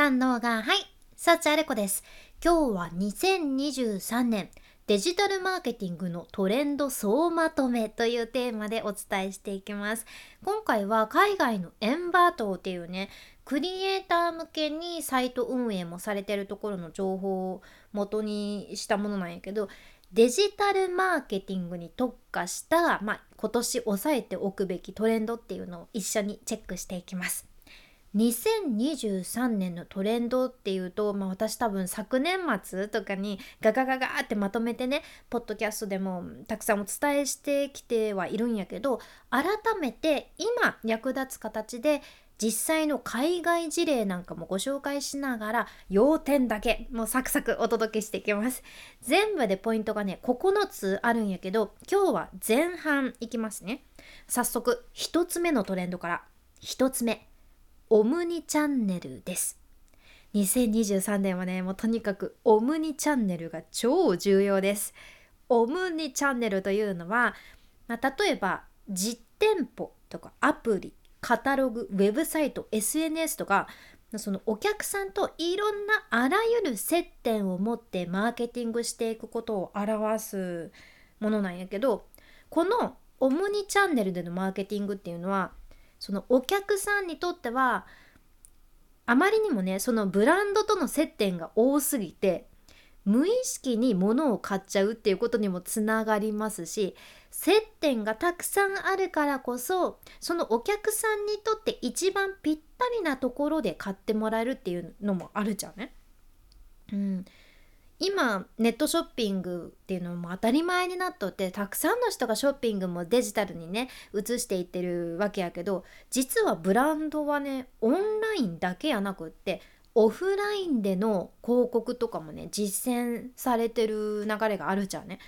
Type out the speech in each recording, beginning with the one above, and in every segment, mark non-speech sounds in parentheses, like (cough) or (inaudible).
三能がはいサチアレコです今日は2023年デジタルマーケティングのトレンド総まとめというテーマでお伝えしていきます今回は海外のエンバートっていうねクリエイター向けにサイト運営もされてるところの情報を元にしたものなんやけどデジタルマーケティングに特化した、まあ、今年押さえておくべきトレンドっていうのを一緒にチェックしていきます。2023年のトレンドっていうと、まあ、私多分昨年末とかにガガガガってまとめてねポッドキャストでもたくさんお伝えしてきてはいるんやけど改めて今役立つ形で実際の海外事例なんかもご紹介しながら要点だけもうサクサクお届けしていきます。全部でポイントがね9つあるんやけど今日は前半いきますね。早速1つ目のトレンドから。1つ目。オムニチャンネルです。2023年はねもうとにかくオムニチャンネルが超重要です。オムニチャンネルというのは、まあ、例えば実店舗とかアプリカタログウェブサイト SNS とかそのお客さんといろんなあらゆる接点を持ってマーケティングしていくことを表すものなんやけどこのオムニチャンネルでのマーケティングっていうのはそのお客さんにとってはあまりにもねそのブランドとの接点が多すぎて無意識に物を買っちゃうっていうことにもつながりますし接点がたくさんあるからこそそのお客さんにとって一番ぴったりなところで買ってもらえるっていうのもあるじゃんね。うん、今ネットショッピングっていうのも当たり前になっとってたくさんの人がショッピングもデジタルにね移していってるわけやけど実はブランドはねオンラインだけやなくってオフラインでの広告とかもね実践されてる流れがあるじゃんね。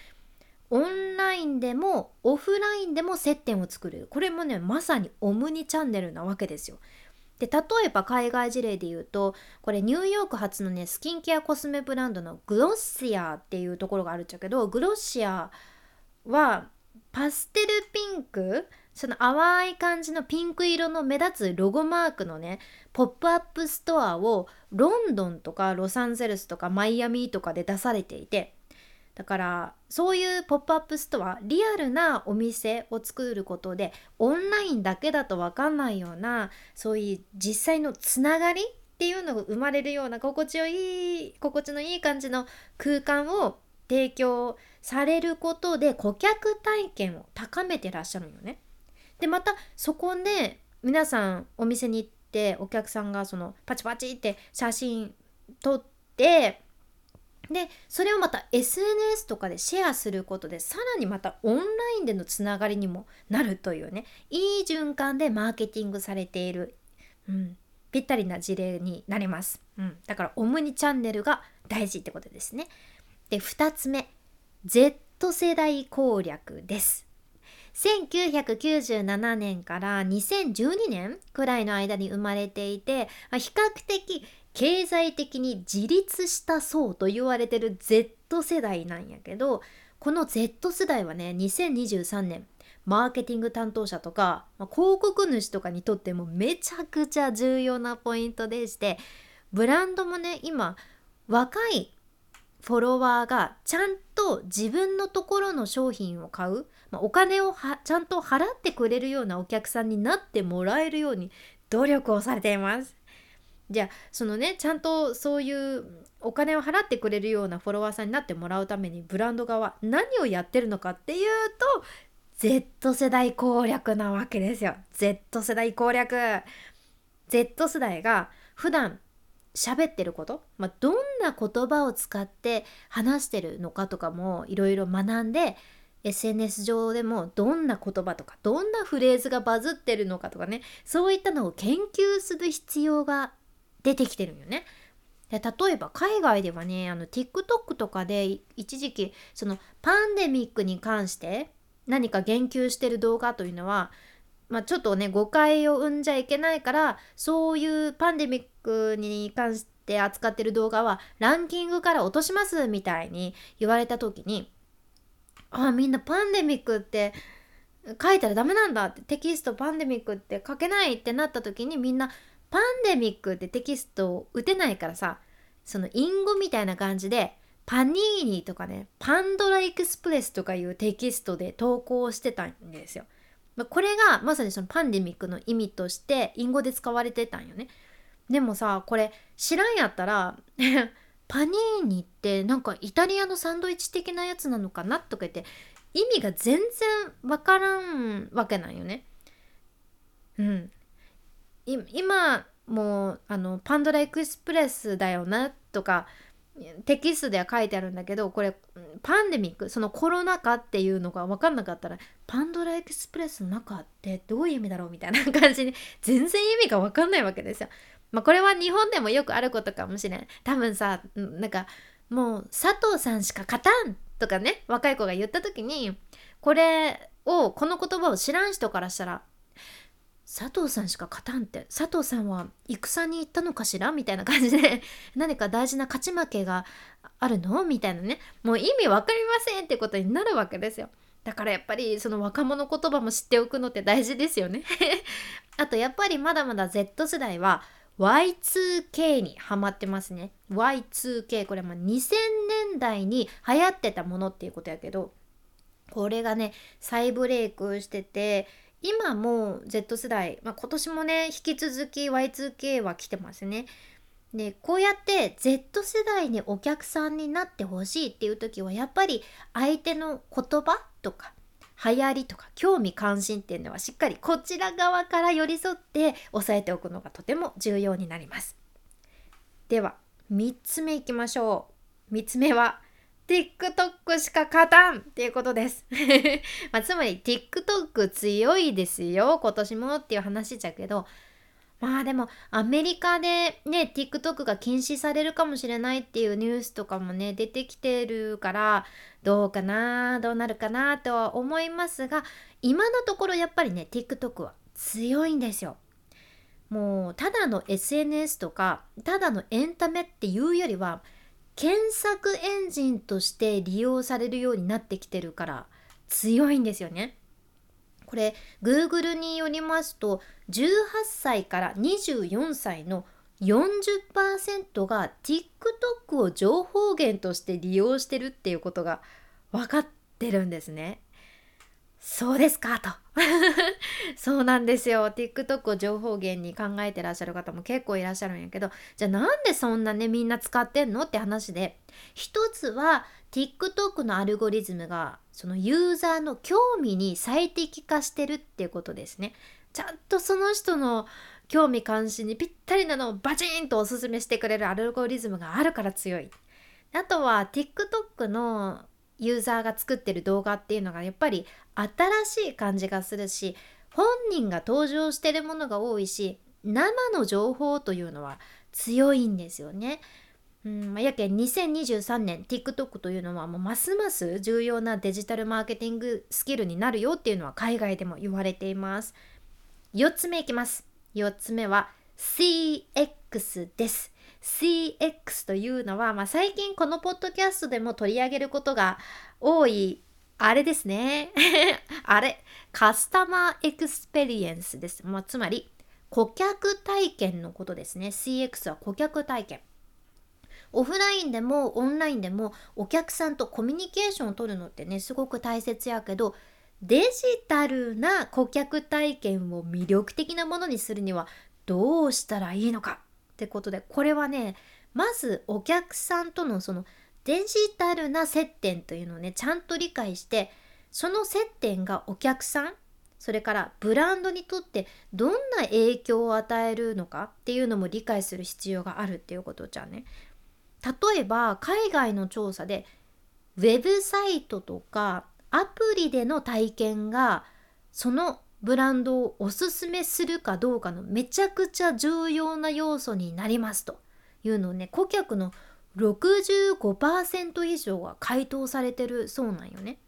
オンラインでもオフラインでも接点を作るこれもねまさにオムニチャンネルなわけですよ。で例えば海外事例で言うとこれニューヨーク発のねスキンケアコスメブランドの Glossier っていうところがあるっちゃけど Glossier はパステルピンクその淡い感じのピンク色の目立つロゴマークのねポップアップストアをロンドンとかロサンゼルスとかマイアミとかで出されていてだからそういうポップアップストアリアルなお店を作ることでオンラインだけだと分かんないようなそういう実際のつながりっていうのが生まれるような心地よい心地のいい感じの空間を提供されることで顧客体験を高めてらっしゃるよね。でまたそこで皆さんお店に行ってお客さんがそのパチパチって写真撮ってでそれをまた SNS とかでシェアすることでさらにまたオンラインでのつながりにもなるというねいい循環でマーケティングされている、うん、ぴったりな事例になります、うん、だからオムニチャンネルが大事ってことですね。で2つ目 Z 世代攻略です。1997年から2012年くらいの間に生まれていて、比較的経済的に自立した層と言われてる Z 世代なんやけどこの Z 世代はね2023年マーケティング担当者とか、広告主とかにとってもめちゃくちゃ重要なポイントでしてブランドもね今若いフォロワーがちゃんと自分のところの商品を買う、まあ、お金をちゃんと払ってくれるようなお客さんになってもらえるように努力をされています。じゃあそのねちゃんとそういうお金を払ってくれるようなフォロワーさんになってもらうためにブランド側何をやってるのかっていうと Z 世代攻略なわけですよ。Z 世代攻略。Z 世代が普段喋ってること、まあ、どんな言葉を使って話してるのかとかもいろいろ学んで SNS 上でもどんな言葉とかどんなフレーズがバズってるのかとかねそういったのを研究する必要が出てきてるんよね。で例えば海外ではねあの TikTok とかで一時期そのパンデミックに関して何か言及してる動画というのは、まあ、ちょっとね誤解を生んじゃいけないからそういうパンデミックに関して扱ってる動画はランキングから落としますみたいに言われた時にあみんなパンデミックって書いたらダメなんだってテキストパンデミックって書けないってなった時にみんなパンデミックってテキストを打てないからさその隠語みたいな感じでパニーニとかねパンドラエクスプレスとかいうテキストで投稿してたんですよ。これがまさにそのパンデミックの意味として隠語で使われてたんよね。でもさこれ知らんやったら (laughs) パニーニってなんかイタリアのサンドイッチ的なやつなのかなとか言って意味が全然わからんわけなんよね。うん。今もうあのパンドラエクスプレスだよなとかテキストでは書いてあるんだけどこれパンデミックそのコロナ禍っていうのが分かんなかったらパンドラエクスプレスの中ってどういう意味だろうみたいな (laughs) 感じに全然意味が分かんないわけですよ。まあこれは日本でもよくあることかもしれん。多分さなんかもう佐藤さんしか勝たんとかね若い子が言った時にこれをこの言葉を知らん人からしたら佐藤さんしか勝たんって。佐藤さんは戦に行ったのかしら？みたいな感じで。(laughs) 何か大事な勝ち負けがあるの？みたいなね。もう意味わかりませんってことになるわけですよ。だからやっぱりその若者言葉も知っておくのって大事ですよね。(laughs) あとやっぱりまだまだ Z 世代は Y2K にハマってますね。Y2K これも2000年代に流行ってたものっていうことやけどこれがね再ブレイクしてて今も Z 世代、まあ、今年もね引き続き Y2K は来てますね。でこうやって Z 世代にお客さんになってほしいっていう時はやっぱり相手の言葉とか流行りとか興味関心っていうのはしっかりこちら側から寄り添って押さえておくのがとても重要になります。では3つ目いきましょう。3つ目は TikTok しか勝たんっていうことです。(laughs) まあ、つまり TikTok 強いですよ今年もっていう話じゃけどまあでもアメリカでね TikTok が禁止されるかもしれないっていうニュースとかもね出てきてるからどうかなどうなるかなとは思いますが今のところやっぱりね TikTok は強いんですよ。もうただの SNS とかただのエンタメっていうよりは検索エンジンとして利用されるようになってきてるから強いんですよね。これ Google によりますと18歳から24歳の40%が TikTok を情報源として利用してるっていうことが分かってるんですね。そうですかと。(laughs) そうなんですよ。TikTok を情報源に考えてらっしゃる方も結構いらっしゃるんやけどじゃあなんでそんなねみんな使ってんのって話で。一つは TikTok のアルゴリズムがそのユーザーの興味に最適化してるっていうことですね。ちゃんとその人の興味関心にぴったりなのをバチンとおすすめしてくれるアルゴリズムがあるから強い。あとは TikTok のユーザーが作ってる動画っていうのがやっぱり新しい感じがするし本人が登場してるものが多いし生の情報というのは強いんですよね。うんやけん2023年 TikTok というのはもうますます重要なデジタルマーケティングスキルになるよっていうのは海外でも言われています。4つ目いきます。4つ目は CX です。CX というのは、まあ、最近このポッドキャストでも取り上げることが多いあれですね。(laughs) あれ、カスタマーエクスペリエンスです。まあ、つまり、顧客体験のことですね。CX は顧客体験。オフラインでもオンラインでもお客さんとコミュニケーションを取るのってね、すごく大切やけど、デジタルな顧客体験を魅力的なものにするにはどうしたらいいのかってことでこれはねまずお客さんとのそのデジタルな接点というのをねちゃんと理解してその接点がお客さんそれからブランドにとってどんな影響を与えるのかっていうのも理解する必要があるっていうことじゃね。例えば海外の調査でウェブサイトとかアプリでの体験がそのブランドをおすすめするかどうかのめちゃくちゃ重要な要素になりますというのをね顧客の65%以上が回答されてるそうなんよね。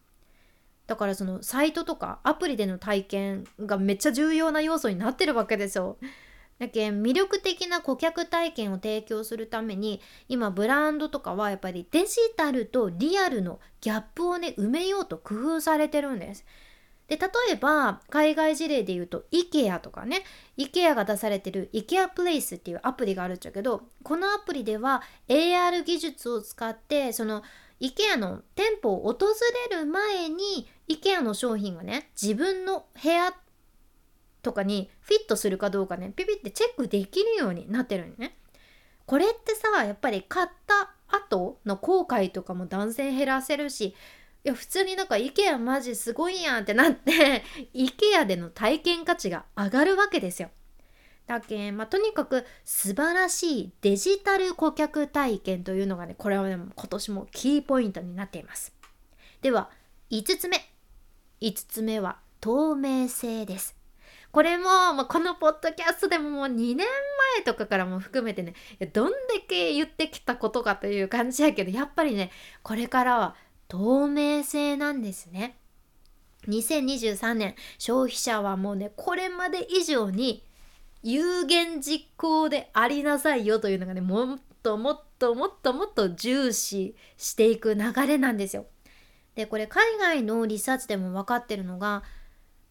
だからそのサイトとかアプリでの体験がめっちゃ重要な要素になってるわけですよ。だけ魅力的な顧客体験を提供するために今ブランドとかはやっぱりデジタルとリアルのギャップをね埋めようと工夫されてるんです。で例えば海外事例で言うと IKEA とかね IKEA が出されてる IKEA プレイスっていうアプリがあるんだけどこのアプリでは AR 技術を使ってその IKEA の店舗を訪れる前に IKEA の商品がね自分の部屋とかにフィットするかどうかねピピってチェックできるようになってるんね。これってさやっぱり買った後の後悔とかも断然減らせるしいや普通になんか IKEA マジすごいやんってなって (laughs) IKEA での体験価値が上がるわけですよ。だけまあ、とにかく素晴らしいデジタル顧客体験というのがねこれはね今年もキーポイントになっています。では5つ目5つ目は透明性です。これも、まあ、このポッドキャストでももう2年前とかからも含めてねどんだけ言ってきたことかという感じやけどやっぱりねこれからは透明性なんですね。2023年消費者はもうねこれまで以上に有言実行でありなさいよというのがねもっともっともっともっと重視していく流れなんですよ。でこれ海外のリサーチでも分かってるのが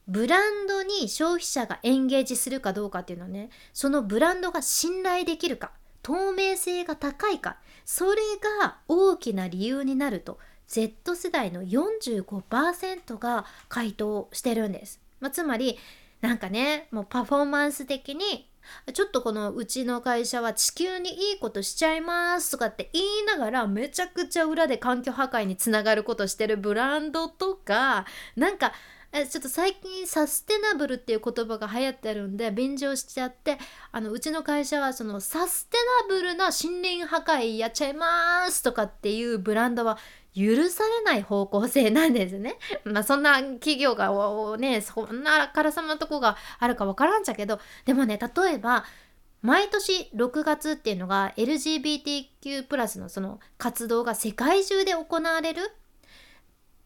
ブランドに消費者がエンゲージするかどうかっていうのはねそのブランドが信頼できるか透明性が高いかそれが大きな理由になると Z 世代の45%が回答してるんです。まあ、つまりなんかねもうパフォーマンス的にちょっとこのうちの会社は地球にいいことしちゃいますとかって言いながらめちゃくちゃ裏で環境破壊につながることしてるブランドとかなんかちょっと最近サステナブルっていう言葉が流行ってるんで便乗しちゃってあのうちの会社はそのサステナブルな森林破壊やっちゃいますとかっていうブランドは許されない方向性なんですね。(laughs) まあそんな企業がねそんなあからさまとこがあるかわからんじゃけどでもね例えば毎年6月っていうのが LGBTQ+ のその活動が世界中で行われる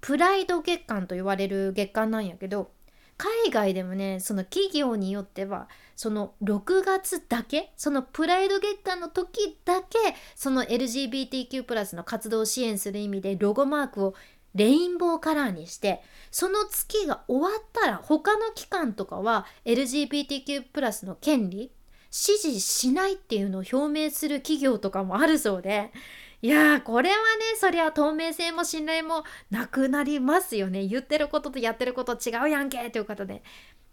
プライド月間と言われる月間なんやけど海外でもねその企業によってはその6月だけそのプライド月間の時だけその LGBTQ+ の活動を支援する意味でロゴマークをレインボーカラーにしてその月が終わったら他の機関とかは LGBTQ+ の権利支持しないっていうのを表明する企業とかもあるそうでいやーこれはねそりゃ透明性も信頼もなくなりますよね言ってることとやってること違うやんけということで。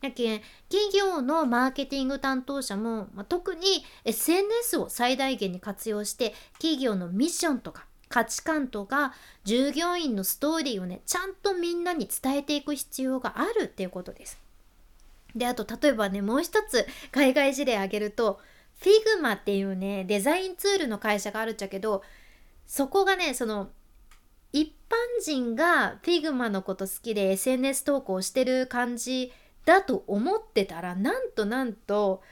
やけ企業のマーケティング担当者も、まあ、特に SNS を最大限に活用して企業のミッションとか価値観とか従業員のストーリーをねちゃんとみんなに伝えていく必要があるっていうことです。であと例えばねもう一つ海外事例挙げると Figma っていうねデザインツールの会社があるっちゃけどそこがねその一般人が Figma のこと好きで SNS 投稿してる感じだと思ってたらなんとなんと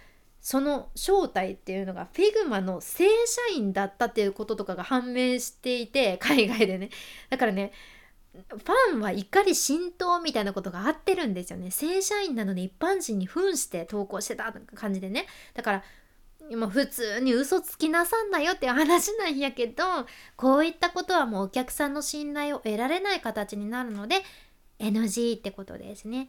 その正体っていうのが Figma の正社員だったっていうこととかが判明していて海外でね。だからねファンは怒り浸透みたいなことがあってるんですよね。正社員なのに一般人に扮して投稿してた感じでね。だから今普通に嘘つきなさんなよっていう話なんやけどこういったことはもうお客さんの信頼を得られない形になるので NG ってことですね。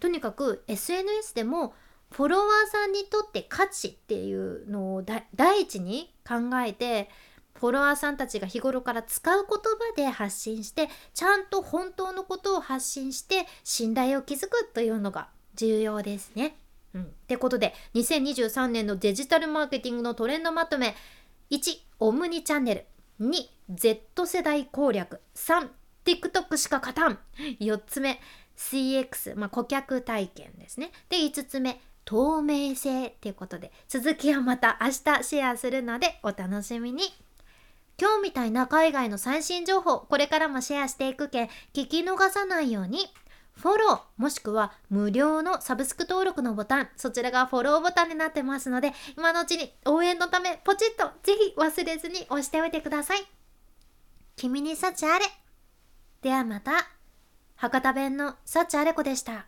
とにかく SNS でもフォロワーさんにとって価値っていうのを第一に考えてフォロワーさんたちが日頃から使う言葉で発信してちゃんと本当のことを発信して信頼を築くというのが重要ですね。うん、ってことで2023年のデジタルマーケティングのトレンドまとめ。1オムニチャンネル。2Z 世代攻略。3TikTok しか勝たん。4つ目 CX、まあ、顧客体験ですね。で5つ目透明性っていうことで。続きはまた明日シェアするのでお楽しみに。今日みたいな海外の最新情報これからもシェアしていくけん聞き逃さないように。フォローもしくは無料のサブスク登録のボタンそちらがフォローボタンになってますので今のうちに応援のためポチッとぜひ忘れずに押しておいてください。君に幸あれ。ではまた。博多弁の幸あれ子でした。